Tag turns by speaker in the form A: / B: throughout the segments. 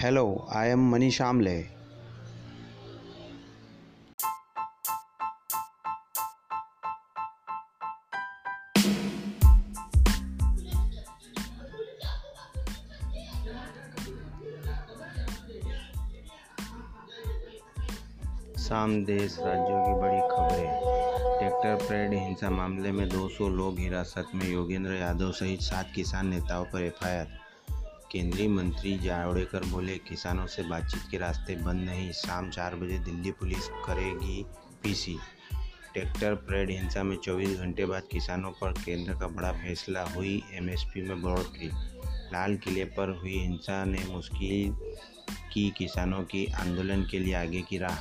A: Hello, I am Manish Amle. शाम देश राज्यों की बड़ी खबरें ट्रैक्टर परेड हिंसा मामले में 200 लोग हिरासत में योगेंद्र यादव सहित सात किसान नेताओं पर एफआईआर केंद्रीय मंत्री जावड़ेकर बोले, किसानों से बातचीत के रास्ते बंद नहीं, शाम चार बजे दिल्ली पुलिस करेगी पीसी। ट्रैक्टर परेड हिंसा में 24 घंटे बाद किसानों पर केंद्र का बड़ा फैसला हुई एमएसपी में बढ़ोतरी लाल किले पर हुई हिंसा ने मुश्किल की किसानों की आंदोलन के लिए आगे की राह।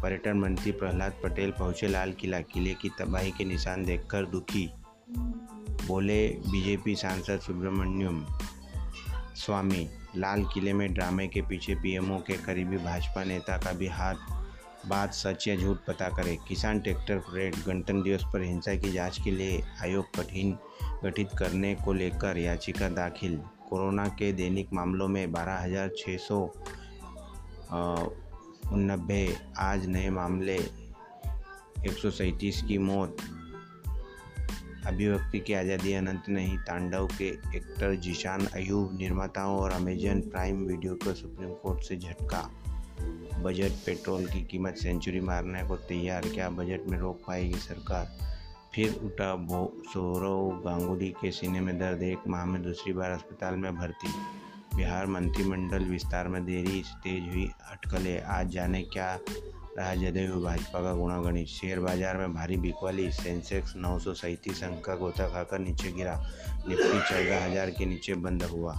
A: पर्यटन मंत्री प्रहलाद पटेल पहुँचे लाल किला। किले की तबाही के निशान देखकर दुखी। बोले, बीजेपी सांसद सुब्रमण्यम स्वामी, लाल किले में ड्रामे के पीछे पीएमओ के करीबी भाजपा नेता का भी हाथ, बात सच या झूठ पता करे। किसान ट्रैक्टर परेड, गणतंत्र दिवस पर हिंसा की जाँच के लिए आयोग कठिन, गठित करने को लेकर याचिका दाखिल। कोरोना के दैनिक मामलों में बारह हज़ार छः सौ उनबे आज नए मामले, एक की मौत अभिव्यक्ति की आज़ादी अनंत नहीं, तांडव के एक्टर जिशान अयूब, निर्माताओं और अमेजन प्राइम वीडियो को सुप्रीम कोर्ट से झटका। बजट पेट्रोल की कीमत सेंचुरी मारने को तैयार, क्या बजट में रोक पाएगी सरकार? फिर उठा सौरव गांगुली के सीने में दर्द, एक माह में दूसरी बार अस्पताल में भर्ती बिहार मंत्रिमंडल विस्तार में देरी, तेज हुई अटकलें। आज जाने क्या रहा जदयू भाजपा का गुणागणित? शेयर बाज़ार में भारी बिकवाली, सेंसेक्स नौ सौ सैंतीस अंक का गोता खाकर नीचे गिरा। निफ्टी चौदह हज़ार के नीचे बंद हुआ।